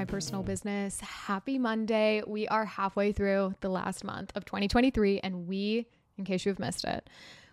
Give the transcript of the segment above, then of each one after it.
My Personal Business. Happy Monday. We are halfway through the last month of 2023, and we, in case you've missed it,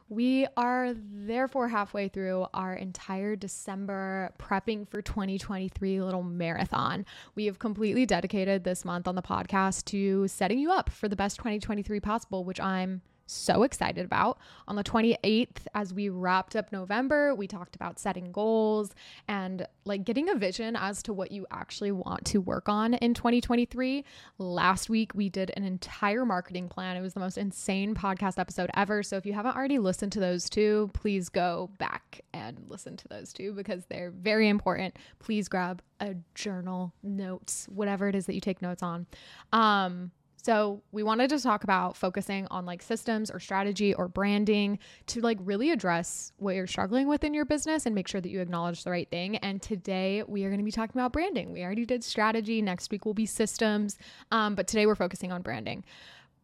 we are therefore halfway through our entire December prepping for 2023 little marathon. We have completely dedicated this month on the podcast to setting you up for the best 2023 possible, which I'm so excited about. On the 28th, as we wrapped up November, we talked about setting goals and like getting a vision as to what you actually want to work on in 2023. Last week, we did an entire marketing plan. It was the most insane podcast episode ever. So if you haven't already listened to those two, please go back and listen to those two because they're very important. Please grab a journal, notes, whatever it is that you take notes on. Um, so, we wanted to talk about focusing on like systems or strategy or branding to like really address what you're struggling with in your business and make sure that you acknowledge the right thing. And today we are going to be talking about branding. We already did strategy. Next week will be systems. Um, but today we're focusing on branding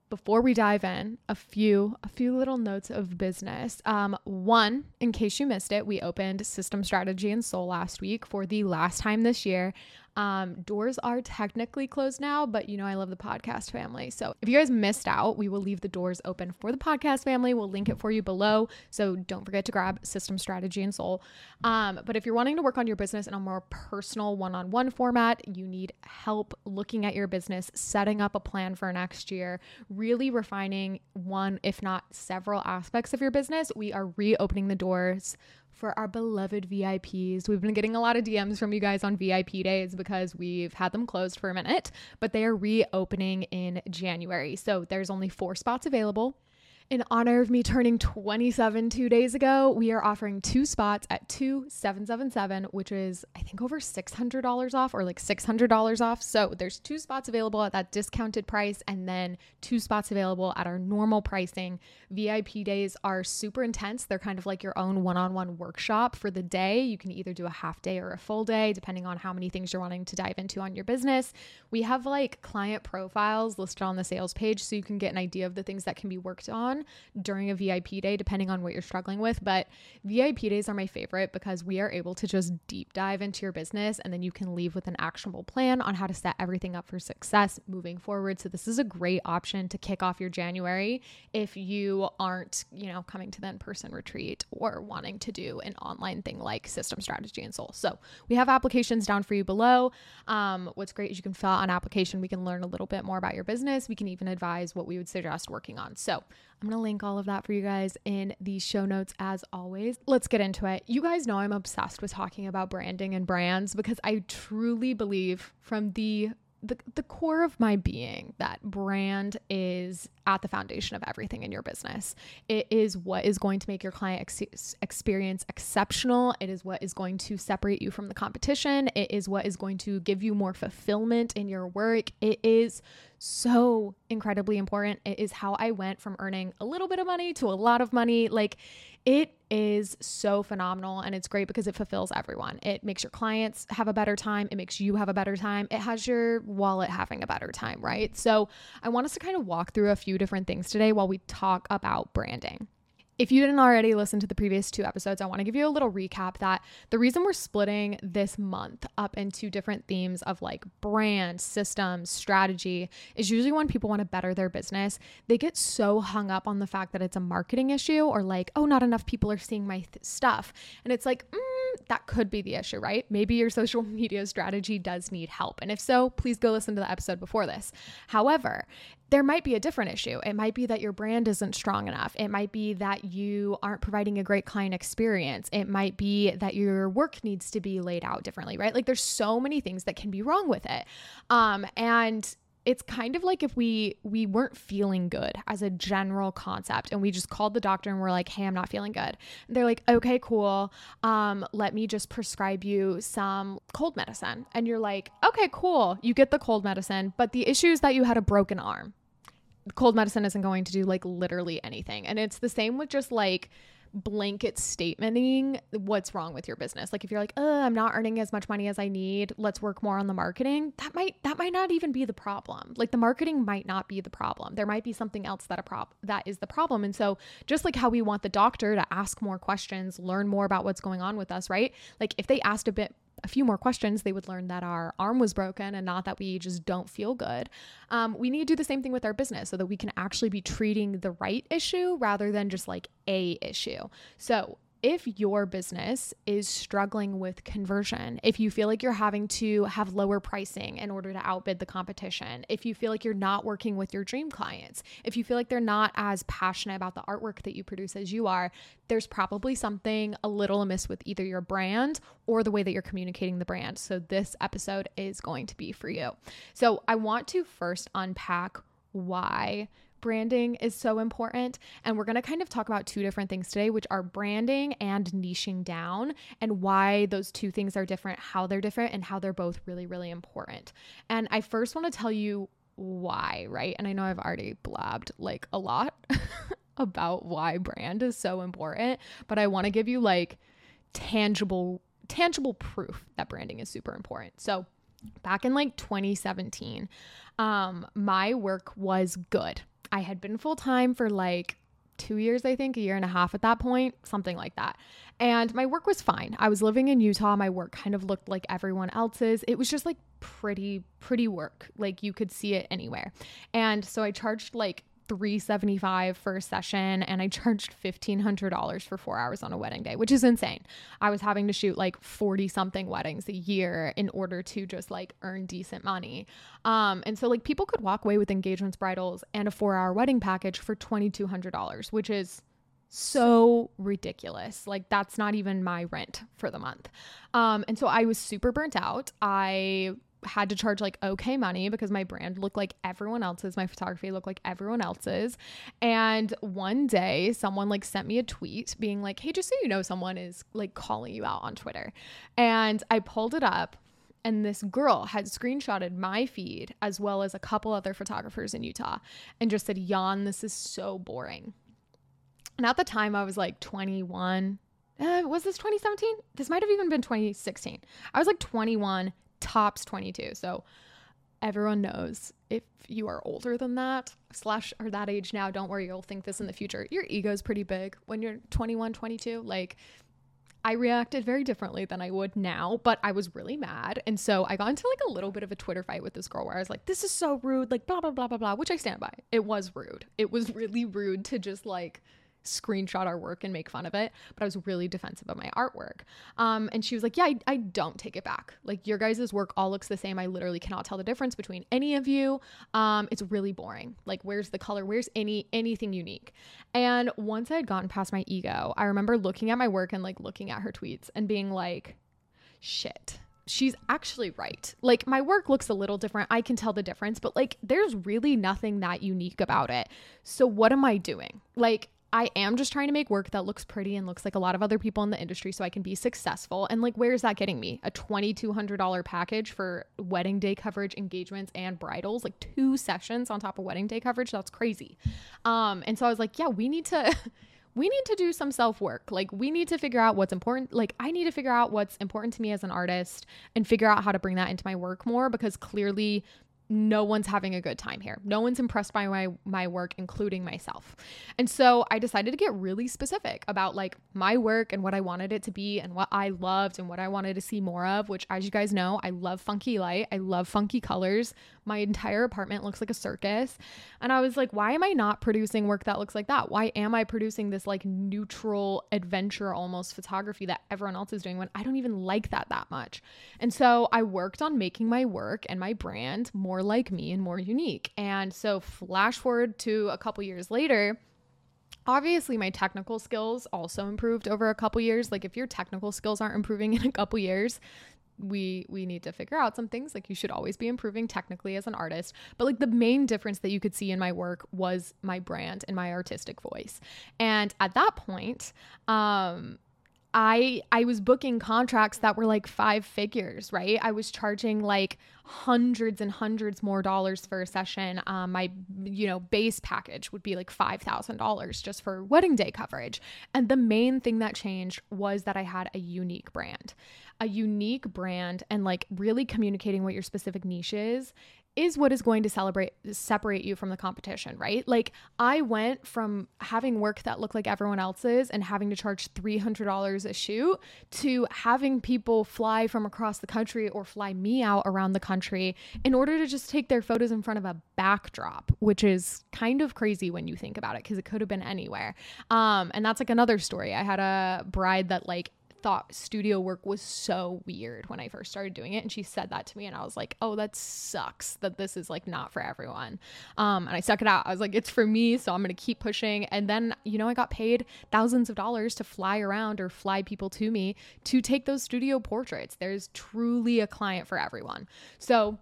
before we dive in, a few a few little notes of business. Um, one, in case you missed it, we opened System Strategy and Soul last week for the last time this year. Um, doors are technically closed now, but you know, I love the podcast family. So if you guys missed out, we will leave the doors open for the podcast family. We'll link it for you below. So don't forget to grab System Strategy and Soul. Um, but if you're wanting to work on your business in a more personal one on one format, you need help looking at your business, setting up a plan for next year, really refining one, if not several aspects of your business, we are reopening the doors for our beloved VIPs. We've been getting a lot of DMs from you guys on VIP days because we've had them closed for a minute, but they are reopening in January. So there's only four spots available. In honor of me turning 27 two days ago, we are offering two spots at 2777, which is I think over $600 off or like $600 off. So there's two spots available at that discounted price and then two spots available at our normal pricing. VIP days are super intense. They're kind of like your own one-on-one workshop for the day. You can either do a half day or a full day depending on how many things you're wanting to dive into on your business. We have like client profiles listed on the sales page so you can get an idea of the things that can be worked on during a VIP day, depending on what you're struggling with. But VIP days are my favorite because we are able to just deep dive into your business and then you can leave with an actionable plan on how to set everything up for success moving forward. So, this is a great option to kick off your January if you aren't, you know, coming to the in person retreat or wanting to do an online thing like system strategy and soul. So, we have applications down for you below. Um, what's great is you can fill out an application. We can learn a little bit more about your business. We can even advise what we would suggest working on. So, I'm going to link all of that for you guys in the show notes as always. Let's get into it. You guys know I'm obsessed with talking about branding and brands because I truly believe from the the, the core of my being that brand is at the foundation of everything in your business. It is what is going to make your client ex- experience exceptional. It is what is going to separate you from the competition. It is what is going to give you more fulfillment in your work. It is so incredibly important. It is how I went from earning a little bit of money to a lot of money. Like, it is so phenomenal and it's great because it fulfills everyone. It makes your clients have a better time, it makes you have a better time, it has your wallet having a better time, right? So, I want us to kind of walk through a few different things today while we talk about branding. If you didn't already listen to the previous two episodes, I want to give you a little recap that the reason we're splitting this month up into different themes of like brand, systems, strategy is usually when people want to better their business, they get so hung up on the fact that it's a marketing issue or like, oh, not enough people are seeing my th- stuff. And it's like, mm, that could be the issue, right? Maybe your social media strategy does need help. And if so, please go listen to the episode before this. However, there might be a different issue. It might be that your brand isn't strong enough. It might be that you aren't providing a great client experience. It might be that your work needs to be laid out differently, right? Like there's so many things that can be wrong with it. Um, and it's kind of like if we we weren't feeling good as a general concept and we just called the doctor and we're like hey i'm not feeling good and they're like okay cool um let me just prescribe you some cold medicine and you're like okay cool you get the cold medicine but the issue is that you had a broken arm cold medicine isn't going to do like literally anything and it's the same with just like blanket statementing what's wrong with your business. Like if you're like, "Uh, I'm not earning as much money as I need. Let's work more on the marketing." That might that might not even be the problem. Like the marketing might not be the problem. There might be something else that a prop that is the problem. And so, just like how we want the doctor to ask more questions, learn more about what's going on with us, right? Like if they asked a bit a few more questions, they would learn that our arm was broken and not that we just don't feel good. Um, we need to do the same thing with our business so that we can actually be treating the right issue rather than just like a issue. So if your business is struggling with conversion, if you feel like you're having to have lower pricing in order to outbid the competition, if you feel like you're not working with your dream clients, if you feel like they're not as passionate about the artwork that you produce as you are, there's probably something a little amiss with either your brand or the way that you're communicating the brand. So, this episode is going to be for you. So, I want to first unpack why branding is so important. And we're going to kind of talk about two different things today, which are branding and niching down, and why those two things are different, how they're different, and how they're both really, really important. And I first want to tell you why, right? And I know I've already blabbed like a lot about why brand is so important, but I want to give you like tangible tangible proof that branding is super important. So, back in like 2017, um my work was good. I had been full time for like two years, I think, a year and a half at that point, something like that. And my work was fine. I was living in Utah. My work kind of looked like everyone else's. It was just like pretty, pretty work. Like you could see it anywhere. And so I charged like 375 for a session and I charged $1500 for 4 hours on a wedding day, which is insane. I was having to shoot like 40 something weddings a year in order to just like earn decent money. Um and so like people could walk away with engagements, bridals and a 4-hour wedding package for $2200, which is so ridiculous. Like that's not even my rent for the month. Um and so I was super burnt out. I had to charge like okay money because my brand looked like everyone else's my photography looked like everyone else's and one day someone like sent me a tweet being like hey just so you know someone is like calling you out on twitter and i pulled it up and this girl had screenshotted my feed as well as a couple other photographers in utah and just said Yan this is so boring and at the time i was like 21 uh, was this 2017? This might have even been 2016. I was like 21 tops 22. So everyone knows if you are older than that slash or that age now don't worry you'll think this in the future. Your ego's pretty big. When you're 21 22 like i reacted very differently than i would now but i was really mad. And so i got into like a little bit of a twitter fight with this girl where i was like this is so rude like blah blah blah blah blah which i stand by. It was rude. It was really rude to just like screenshot our work and make fun of it, but I was really defensive of my artwork. Um, and she was like, Yeah, I, I don't take it back. Like, your guys' work all looks the same. I literally cannot tell the difference between any of you. Um, it's really boring. Like, where's the color? Where's any anything unique? And once I had gotten past my ego, I remember looking at my work and like looking at her tweets and being like, shit she's actually right. Like my work looks a little different. I can tell the difference, but like there's really nothing that unique about it. So what am I doing? Like I am just trying to make work that looks pretty and looks like a lot of other people in the industry so I can be successful. And like, where is that getting me? A $2,200 package for wedding day coverage, engagements, and bridals, like two sessions on top of wedding day coverage. That's crazy. Um, and so I was like, yeah, we need to. we need to do some self work. Like, we need to figure out what's important. Like, I need to figure out what's important to me as an artist and figure out how to bring that into my work more because clearly no one's having a good time here. No one's impressed by my my work including myself. And so I decided to get really specific about like my work and what I wanted it to be and what I loved and what I wanted to see more of, which as you guys know, I love funky light. I love funky colors. My entire apartment looks like a circus. And I was like, why am I not producing work that looks like that? Why am I producing this like neutral adventure almost photography that everyone else is doing when I don't even like that that much? And so I worked on making my work and my brand more like me and more unique. And so flash forward to a couple years later, obviously my technical skills also improved over a couple years. Like if your technical skills aren't improving in a couple years we we need to figure out some things. Like you should always be improving technically as an artist. But like the main difference that you could see in my work was my brand and my artistic voice. And at that point um I I was booking contracts that were like five figures, right? I was charging like hundreds and hundreds more dollars for a session. Um, my you know base package would be like five thousand dollars just for wedding day coverage. And the main thing that changed was that I had a unique brand, a unique brand, and like really communicating what your specific niche is is what is going to celebrate separate you from the competition, right? Like I went from having work that looked like everyone else's and having to charge $300 a shoot to having people fly from across the country or fly me out around the country in order to just take their photos in front of a backdrop, which is kind of crazy when you think about it because it could have been anywhere. Um, and that's like another story. I had a bride that like thought studio work was so weird when I first started doing it. And she said that to me, and I was like, oh, that sucks that this is like not for everyone. Um, and I stuck it out. I was like, it's for me, so I'm gonna keep pushing. And then, you know, I got paid thousands of dollars to fly around or fly people to me to take those studio portraits. There's truly a client for everyone. So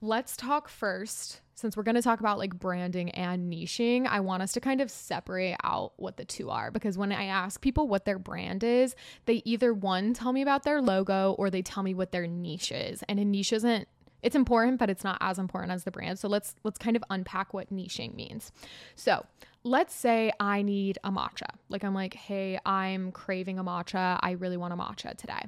let's talk first since we're going to talk about like branding and niching, I want us to kind of separate out what the two are because when I ask people what their brand is, they either one tell me about their logo or they tell me what their niche is. And a niche isn't it's important, but it's not as important as the brand. So let's let's kind of unpack what niching means. So, let's say I need a matcha. Like I'm like, "Hey, I'm craving a matcha. I really want a matcha today."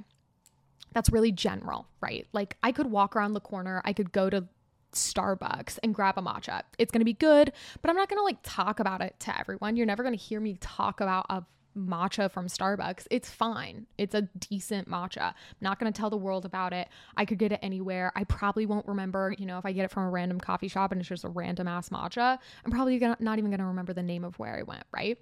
That's really general, right? Like I could walk around the corner, I could go to Starbucks and grab a matcha. It's going to be good, but I'm not going to like talk about it to everyone. You're never going to hear me talk about a matcha from Starbucks. It's fine. It's a decent matcha. I'm not going to tell the world about it. I could get it anywhere. I probably won't remember, you know, if I get it from a random coffee shop and it's just a random ass matcha, I'm probably gonna, not even going to remember the name of where I went, right?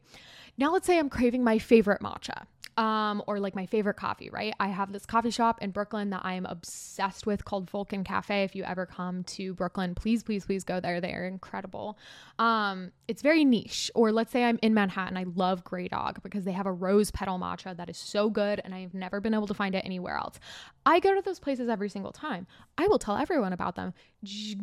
Now let's say I'm craving my favorite matcha um, or like my favorite coffee, right? I have this coffee shop in Brooklyn that I am obsessed with called Vulcan Cafe. If you ever come to Brooklyn, please, please, please go there. They are incredible. Um, it's very niche. Or let's say I'm in Manhattan. I love Grey Dog because they have a rose petal matcha that is so good and I've never been able to find it anywhere else. I go to those places every single time. I will tell everyone about them.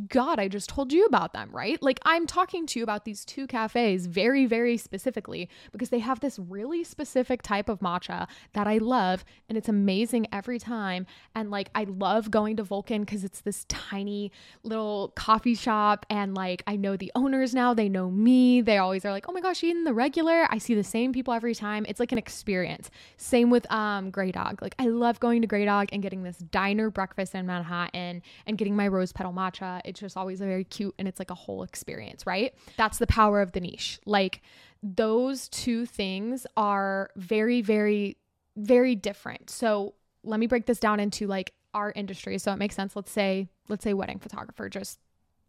God, I just told you about them, right? Like I'm talking to you about these two cafes very, very specifically because they have this really specific type of matcha matcha that I love and it's amazing every time. And like I love going to Vulcan because it's this tiny little coffee shop and like I know the owners now, they know me. They always are like, "Oh my gosh, eating the regular." I see the same people every time. It's like an experience. Same with um Grey Dog. Like I love going to Grey Dog and getting this diner breakfast in Manhattan and getting my rose petal matcha. It's just always a very cute and it's like a whole experience, right? That's the power of the niche. Like those two things are very, very, very different. So let me break this down into like our industry so it makes sense. Let's say, let's say wedding photographer, just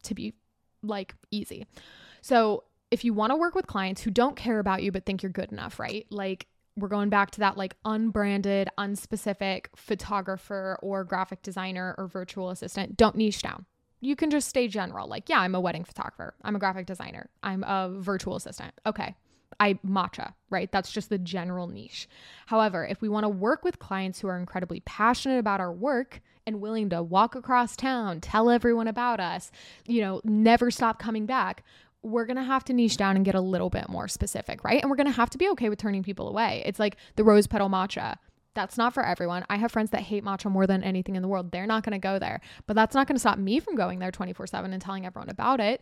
to be like easy. So if you want to work with clients who don't care about you but think you're good enough, right? Like we're going back to that like unbranded, unspecific photographer or graphic designer or virtual assistant, don't niche down you can just stay general. Like, yeah, I'm a wedding photographer. I'm a graphic designer. I'm a virtual assistant. Okay. I matcha, right? That's just the general niche. However, if we want to work with clients who are incredibly passionate about our work and willing to walk across town, tell everyone about us, you know, never stop coming back, we're going to have to niche down and get a little bit more specific, right? And we're going to have to be okay with turning people away. It's like the rose petal matcha. That's not for everyone. I have friends that hate matcha more than anything in the world. They're not going to go there. But that's not going to stop me from going there 24 7 and telling everyone about it.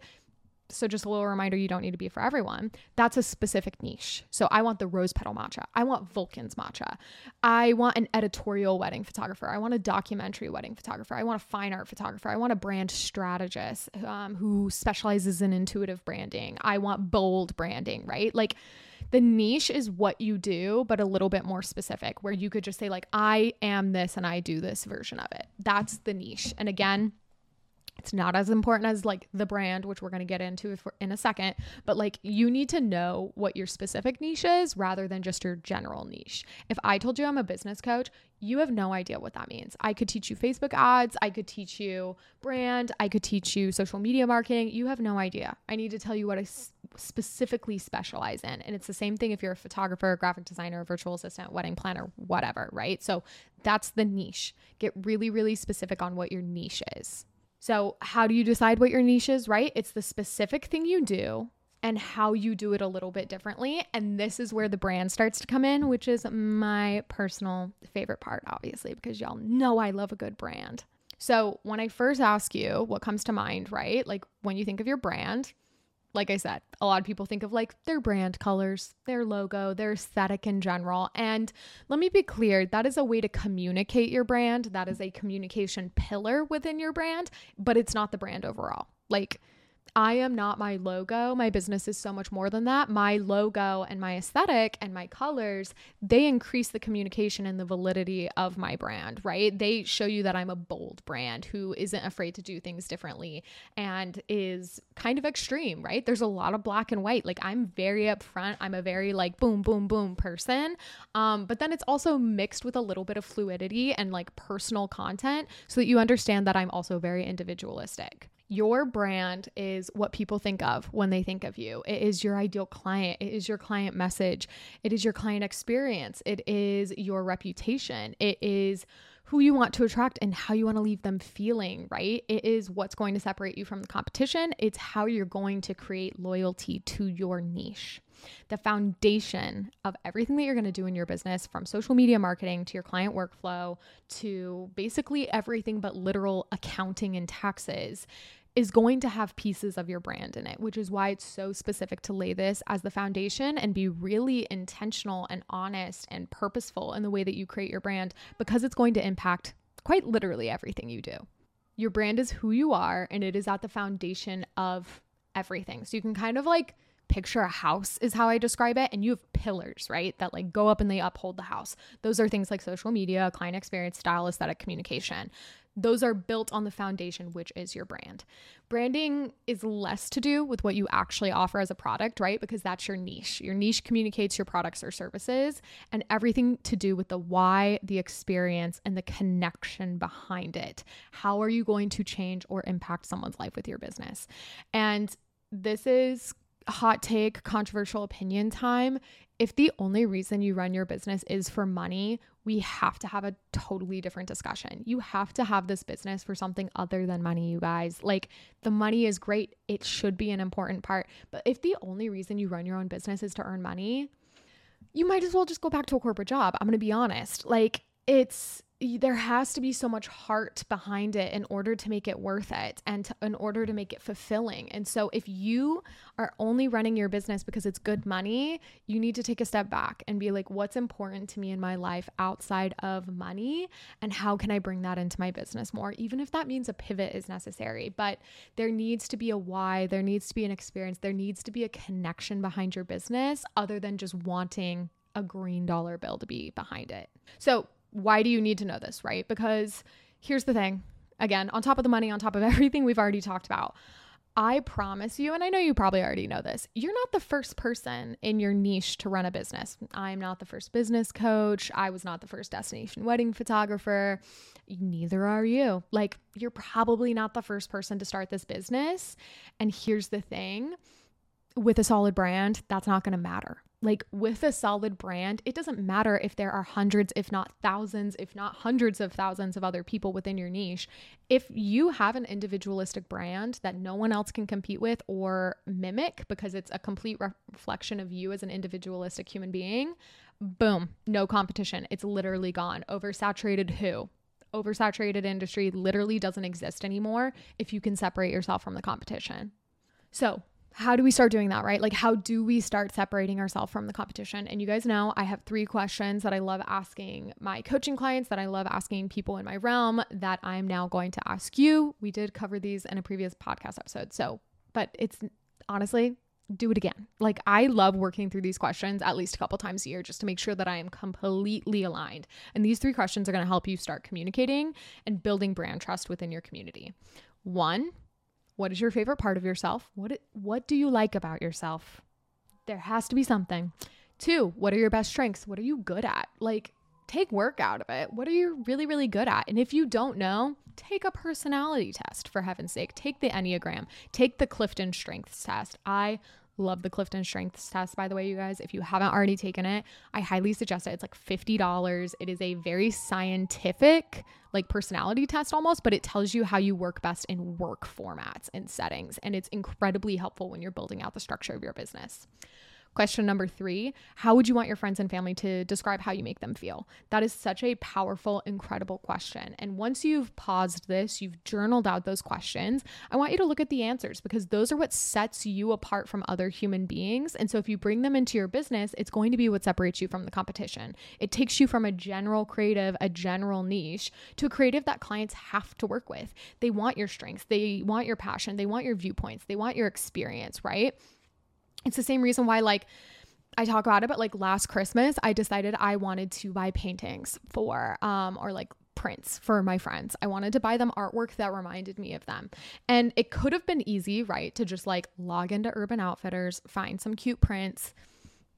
So, just a little reminder you don't need to be for everyone. That's a specific niche. So, I want the rose petal matcha. I want Vulcan's matcha. I want an editorial wedding photographer. I want a documentary wedding photographer. I want a fine art photographer. I want a brand strategist um, who specializes in intuitive branding. I want bold branding, right? Like, the niche is what you do, but a little bit more specific, where you could just say, like, I am this and I do this version of it. That's the niche. And again, it's not as important as like the brand, which we're going to get into in a second, but like you need to know what your specific niche is rather than just your general niche. If I told you I'm a business coach, you have no idea what that means. I could teach you Facebook ads, I could teach you brand, I could teach you social media marketing. You have no idea. I need to tell you what I specifically specialize in. And it's the same thing if you're a photographer, graphic designer, virtual assistant, wedding planner, whatever, right? So that's the niche. Get really, really specific on what your niche is. So, how do you decide what your niche is, right? It's the specific thing you do and how you do it a little bit differently. And this is where the brand starts to come in, which is my personal favorite part, obviously, because y'all know I love a good brand. So, when I first ask you what comes to mind, right? Like when you think of your brand, like I said, a lot of people think of like their brand colors, their logo, their aesthetic in general. And let me be clear that is a way to communicate your brand. That is a communication pillar within your brand, but it's not the brand overall. Like, I am not my logo. My business is so much more than that. My logo and my aesthetic and my colors, they increase the communication and the validity of my brand, right? They show you that I'm a bold brand who isn't afraid to do things differently and is kind of extreme, right? There's a lot of black and white. Like I'm very upfront. I'm a very like boom, boom, boom person. Um, but then it's also mixed with a little bit of fluidity and like personal content so that you understand that I'm also very individualistic. Your brand is what people think of when they think of you. It is your ideal client. It is your client message. It is your client experience. It is your reputation. It is who you want to attract and how you want to leave them feeling, right? It is what's going to separate you from the competition. It's how you're going to create loyalty to your niche. The foundation of everything that you're going to do in your business, from social media marketing to your client workflow to basically everything but literal accounting and taxes, is going to have pieces of your brand in it, which is why it's so specific to lay this as the foundation and be really intentional and honest and purposeful in the way that you create your brand because it's going to impact quite literally everything you do. Your brand is who you are and it is at the foundation of everything. So you can kind of like picture a house is how I describe it and you have pillars, right? That like go up and they uphold the house. Those are things like social media, client experience, style, aesthetic communication those are built on the foundation, which is your brand. Branding is less to do with what you actually offer as a product, right? Because that's your niche. Your niche communicates your products or services, and everything to do with the why, the experience, and the connection behind it. How are you going to change or impact someone's life with your business? And this is hot take, controversial opinion time. If the only reason you run your business is for money, we have to have a totally different discussion. You have to have this business for something other than money, you guys. Like the money is great, it should be an important part. But if the only reason you run your own business is to earn money, you might as well just go back to a corporate job. I'm going to be honest. Like it's there has to be so much heart behind it in order to make it worth it and to, in order to make it fulfilling. And so, if you are only running your business because it's good money, you need to take a step back and be like, what's important to me in my life outside of money? And how can I bring that into my business more? Even if that means a pivot is necessary, but there needs to be a why, there needs to be an experience, there needs to be a connection behind your business other than just wanting a green dollar bill to be behind it. So, why do you need to know this, right? Because here's the thing again, on top of the money, on top of everything we've already talked about, I promise you, and I know you probably already know this, you're not the first person in your niche to run a business. I'm not the first business coach. I was not the first destination wedding photographer. Neither are you. Like, you're probably not the first person to start this business. And here's the thing with a solid brand, that's not going to matter like with a solid brand, it doesn't matter if there are hundreds, if not thousands, if not hundreds of thousands of other people within your niche. If you have an individualistic brand that no one else can compete with or mimic because it's a complete re- reflection of you as an individualistic human being, boom, no competition. It's literally gone. Oversaturated who? Oversaturated industry literally doesn't exist anymore if you can separate yourself from the competition. So, how do we start doing that, right? Like, how do we start separating ourselves from the competition? And you guys know I have three questions that I love asking my coaching clients, that I love asking people in my realm, that I'm now going to ask you. We did cover these in a previous podcast episode. So, but it's honestly, do it again. Like, I love working through these questions at least a couple times a year just to make sure that I am completely aligned. And these three questions are going to help you start communicating and building brand trust within your community. One, what is your favorite part of yourself? What what do you like about yourself? There has to be something. Two, what are your best strengths? What are you good at? Like take work out of it. What are you really really good at? And if you don't know, take a personality test for heaven's sake. Take the Enneagram. Take the Clifton Strengths test. I Love the Clifton Strengths test, by the way, you guys. If you haven't already taken it, I highly suggest it. It's like $50. It is a very scientific, like personality test almost, but it tells you how you work best in work formats and settings. And it's incredibly helpful when you're building out the structure of your business. Question number three How would you want your friends and family to describe how you make them feel? That is such a powerful, incredible question. And once you've paused this, you've journaled out those questions, I want you to look at the answers because those are what sets you apart from other human beings. And so if you bring them into your business, it's going to be what separates you from the competition. It takes you from a general creative, a general niche, to a creative that clients have to work with. They want your strengths, they want your passion, they want your viewpoints, they want your experience, right? It's the same reason why, like, I talk about it, but like last Christmas, I decided I wanted to buy paintings for, um, or like prints for my friends. I wanted to buy them artwork that reminded me of them. And it could have been easy, right? To just like log into Urban Outfitters, find some cute prints,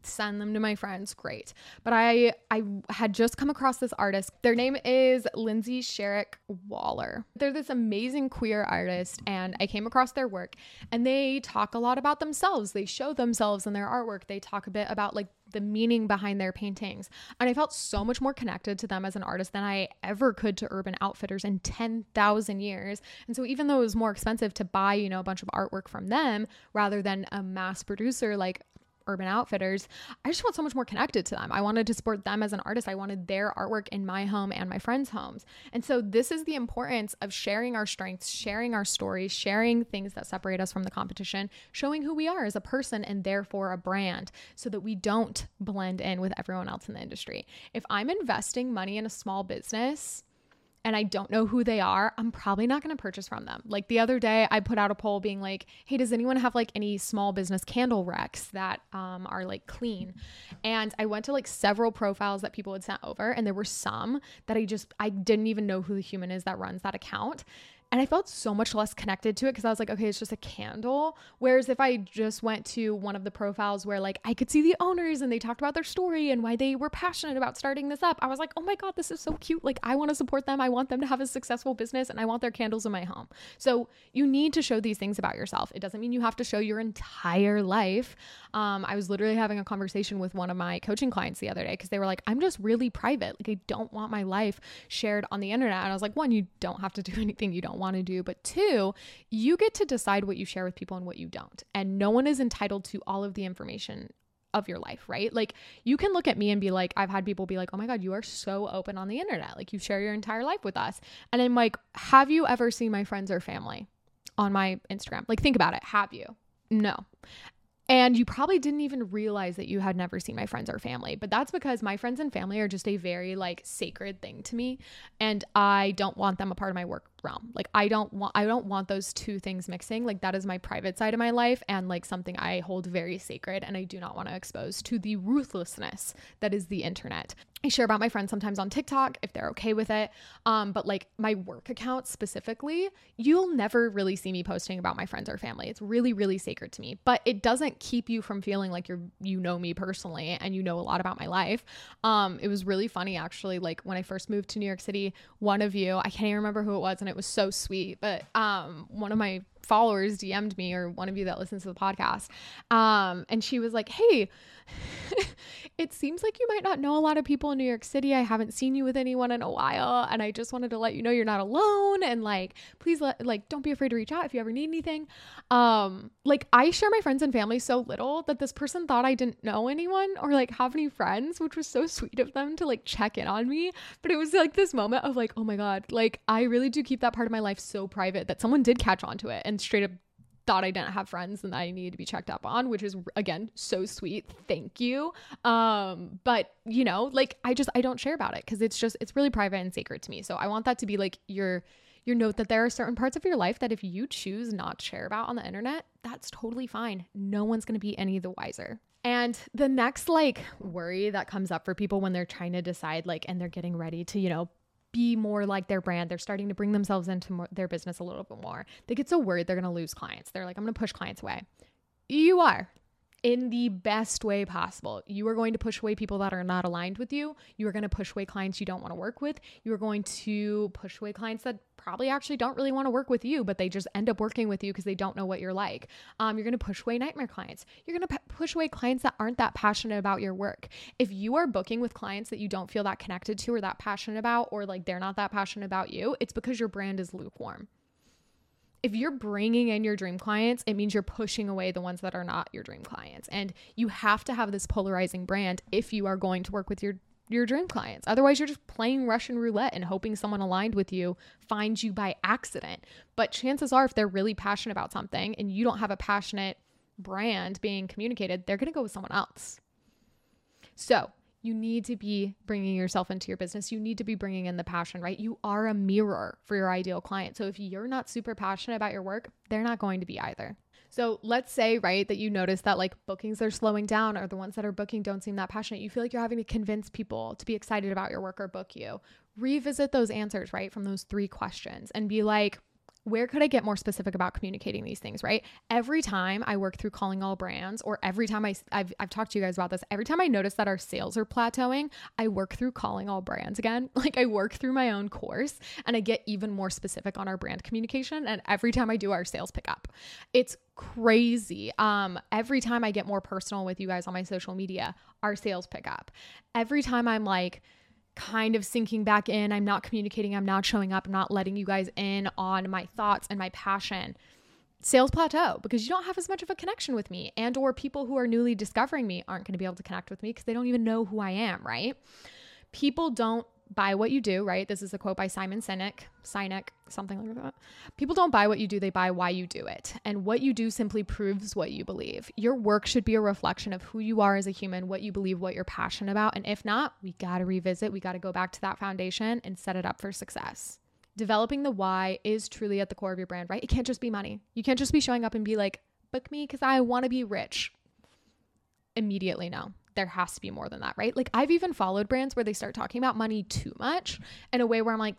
send them to my friends great. But i i had just come across this artist. Their name is lindsay sherrick waller. They're this amazing queer artist and i came across their work and they talk a lot about themselves. They show themselves in their artwork. They talk a bit about like the meaning behind their paintings. And i felt so much more connected to them as an artist than i ever could to urban outfitters in 10,000 years. And so even though it was more expensive to buy you know a bunch of artwork from them rather than a mass producer like Urban Outfitters, I just felt so much more connected to them. I wanted to support them as an artist. I wanted their artwork in my home and my friends' homes. And so, this is the importance of sharing our strengths, sharing our stories, sharing things that separate us from the competition, showing who we are as a person and therefore a brand so that we don't blend in with everyone else in the industry. If I'm investing money in a small business, and I don't know who they are, I'm probably not going to purchase from them. Like the other day, I put out a poll being like, hey, does anyone have like any small business candle recs that um, are like clean? And I went to like several profiles that people had sent over, and there were some that I just, I didn't even know who the human is that runs that account. And I felt so much less connected to it because I was like, okay, it's just a candle. Whereas if I just went to one of the profiles where like I could see the owners and they talked about their story and why they were passionate about starting this up, I was like, oh my God, this is so cute. Like, I want to support them. I want them to have a successful business and I want their candles in my home. So you need to show these things about yourself. It doesn't mean you have to show your entire life. Um, I was literally having a conversation with one of my coaching clients the other day because they were like, I'm just really private. Like, I don't want my life shared on the internet. And I was like, one, you don't have to do anything you don't don't want to do. But two, you get to decide what you share with people and what you don't. And no one is entitled to all of the information of your life, right? Like you can look at me and be like, I've had people be like, oh my God, you are so open on the internet. Like you share your entire life with us. And I'm like, have you ever seen my friends or family on my Instagram? Like think about it. Have you? No. And you probably didn't even realize that you had never seen my friends or family. But that's because my friends and family are just a very like sacred thing to me. And I don't want them a part of my work realm. Like I don't want I don't want those two things mixing. Like that is my private side of my life and like something I hold very sacred and I do not want to expose to the ruthlessness that is the internet. I share about my friends sometimes on TikTok if they're okay with it. Um, but like my work account specifically, you'll never really see me posting about my friends or family. It's really, really sacred to me. But it doesn't keep you from feeling like you're you know me personally and you know a lot about my life. Um, it was really funny actually. Like when I first moved to New York City, one of you, I can't even remember who it was, and it was so sweet. But um, one of my followers DM'd me or one of you that listens to the podcast. Um, and she was like, Hey, it seems like you might not know a lot of people in New York City. I haven't seen you with anyone in a while. And I just wanted to let you know you're not alone. And like, please let, like, don't be afraid to reach out if you ever need anything. Um, like I share my friends and family so little that this person thought I didn't know anyone or like have any friends, which was so sweet of them to like check in on me. But it was like this moment of like, oh my God, like I really do keep that part of my life so private that someone did catch on to it and and straight up thought I didn't have friends and that I needed to be checked up on, which is again so sweet. Thank you. Um, but you know, like I just I don't share about it because it's just it's really private and sacred to me. So I want that to be like your your note that there are certain parts of your life that if you choose not to share about on the internet, that's totally fine. No one's gonna be any the wiser. And the next like worry that comes up for people when they're trying to decide like and they're getting ready to, you know, be more like their brand. They're starting to bring themselves into more, their business a little bit more. They get so worried they're going to lose clients. They're like, I'm going to push clients away. You are in the best way possible. You are going to push away people that are not aligned with you. You are going to push away clients you don't want to work with. You are going to push away clients that probably actually don't really want to work with you, but they just end up working with you because they don't know what you're like. Um, you're going to push away nightmare clients. You're going to p- push away clients that aren't that passionate about your work. If you are booking with clients that you don't feel that connected to or that passionate about, or like they're not that passionate about you, it's because your brand is lukewarm. If you're bringing in your dream clients, it means you're pushing away the ones that are not your dream clients. And you have to have this polarizing brand if you are going to work with your your dream clients. Otherwise, you're just playing Russian roulette and hoping someone aligned with you finds you by accident. But chances are if they're really passionate about something and you don't have a passionate brand being communicated, they're going to go with someone else. So, you need to be bringing yourself into your business. You need to be bringing in the passion, right? You are a mirror for your ideal client. So if you're not super passionate about your work, they're not going to be either. So let's say, right, that you notice that like bookings are slowing down or the ones that are booking don't seem that passionate. You feel like you're having to convince people to be excited about your work or book you. Revisit those answers, right, from those three questions and be like, where could I get more specific about communicating these things, right? Every time I work through calling all brands, or every time I, I've, I've talked to you guys about this, every time I notice that our sales are plateauing, I work through calling all brands again. Like I work through my own course and I get even more specific on our brand communication. And every time I do, our sales pick up. It's crazy. Um, every time I get more personal with you guys on my social media, our sales pick up. Every time I'm like, kind of sinking back in. I'm not communicating, I'm not showing up, I'm not letting you guys in on my thoughts and my passion. Sales plateau because you don't have as much of a connection with me and or people who are newly discovering me aren't going to be able to connect with me because they don't even know who I am, right? People don't buy what you do, right? This is a quote by Simon Sinek, Sinek, something like that. People don't buy what you do, they buy why you do it. And what you do simply proves what you believe. Your work should be a reflection of who you are as a human, what you believe, what you're passionate about. And if not, we got to revisit, we got to go back to that foundation and set it up for success. Developing the why is truly at the core of your brand, right? It can't just be money. You can't just be showing up and be like, book me because I want to be rich. Immediately, no there has to be more than that, right? Like I've even followed brands where they start talking about money too much in a way where I'm like,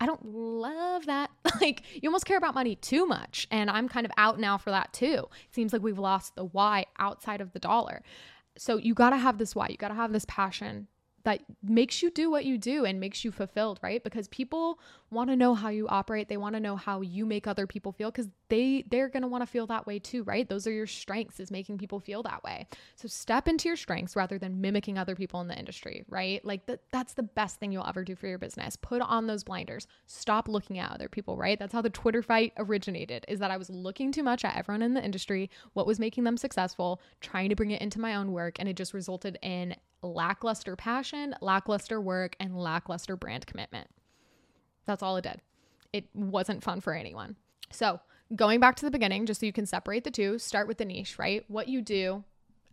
I don't love that. like you almost care about money too much. And I'm kind of out now for that too. It seems like we've lost the why outside of the dollar. So you got to have this why. You got to have this passion that makes you do what you do and makes you fulfilled, right? Because people want to know how you operate. They want to know how you make other people feel cuz they they're going to want to feel that way too, right? Those are your strengths is making people feel that way. So step into your strengths rather than mimicking other people in the industry, right? Like that that's the best thing you'll ever do for your business. Put on those blinders. Stop looking at other people, right? That's how the Twitter fight originated. Is that I was looking too much at everyone in the industry, what was making them successful, trying to bring it into my own work and it just resulted in lackluster passion, lackluster work, and lackluster brand commitment. That's all it did. It wasn't fun for anyone. So, going back to the beginning, just so you can separate the two, start with the niche, right? What you do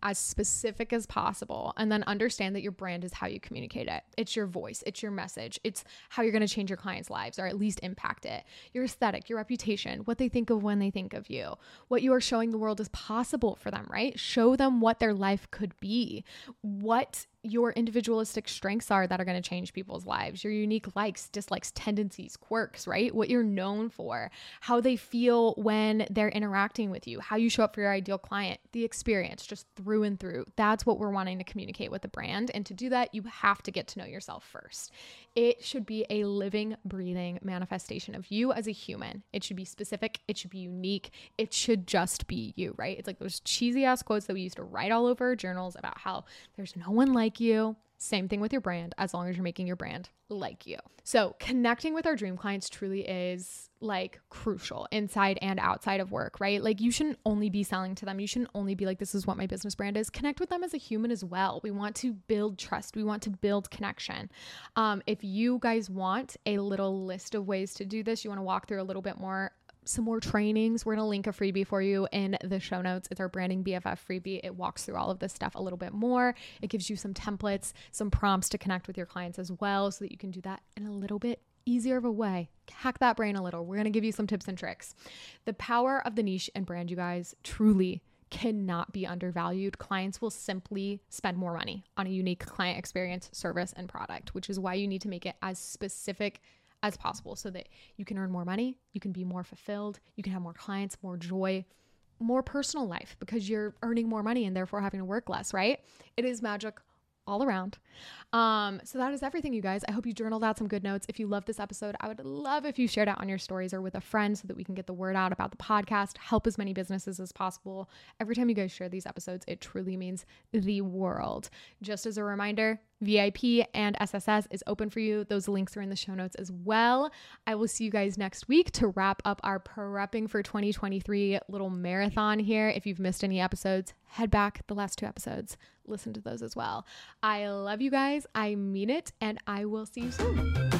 as specific as possible and then understand that your brand is how you communicate it. It's your voice, it's your message, it's how you're going to change your clients' lives or at least impact it. Your aesthetic, your reputation, what they think of when they think of you, what you are showing the world is possible for them, right? Show them what their life could be, what your individualistic strengths are that are going to change people's lives, your unique likes, dislikes, tendencies, quirks, right? What you're known for, how they feel when they're interacting with you, how you show up for your ideal client, the experience just through and through. That's what we're wanting to communicate with the brand. And to do that, you have to get to know yourself first. It should be a living, breathing manifestation of you as a human. It should be specific, it should be unique, it should just be you, right? It's like those cheesy ass quotes that we used to write all over journals about how there's no one like you. Same thing with your brand, as long as you're making your brand like you. So, connecting with our dream clients truly is like crucial inside and outside of work, right? Like, you shouldn't only be selling to them. You shouldn't only be like, this is what my business brand is. Connect with them as a human as well. We want to build trust, we want to build connection. Um, if you guys want a little list of ways to do this, you want to walk through a little bit more some more trainings. We're going to link a freebie for you in the show notes. It's our branding BFF freebie. It walks through all of this stuff a little bit more. It gives you some templates, some prompts to connect with your clients as well so that you can do that in a little bit easier of a way. Hack that brain a little. We're going to give you some tips and tricks. The power of the niche and brand, you guys, truly cannot be undervalued. Clients will simply spend more money on a unique client experience, service, and product, which is why you need to make it as specific as possible so that you can earn more money, you can be more fulfilled, you can have more clients, more joy, more personal life because you're earning more money and therefore having to work less, right? It is magic all around. Um, so that is everything, you guys. I hope you journaled out some good notes. If you love this episode, I would love if you shared it on your stories or with a friend so that we can get the word out about the podcast, help as many businesses as possible. Every time you guys share these episodes, it truly means the world. Just as a reminder, VIP and SSS is open for you. Those links are in the show notes as well. I will see you guys next week to wrap up our prepping for 2023 little marathon here. If you've missed any episodes, head back the last two episodes, listen to those as well. I love you guys. I mean it, and I will see you soon.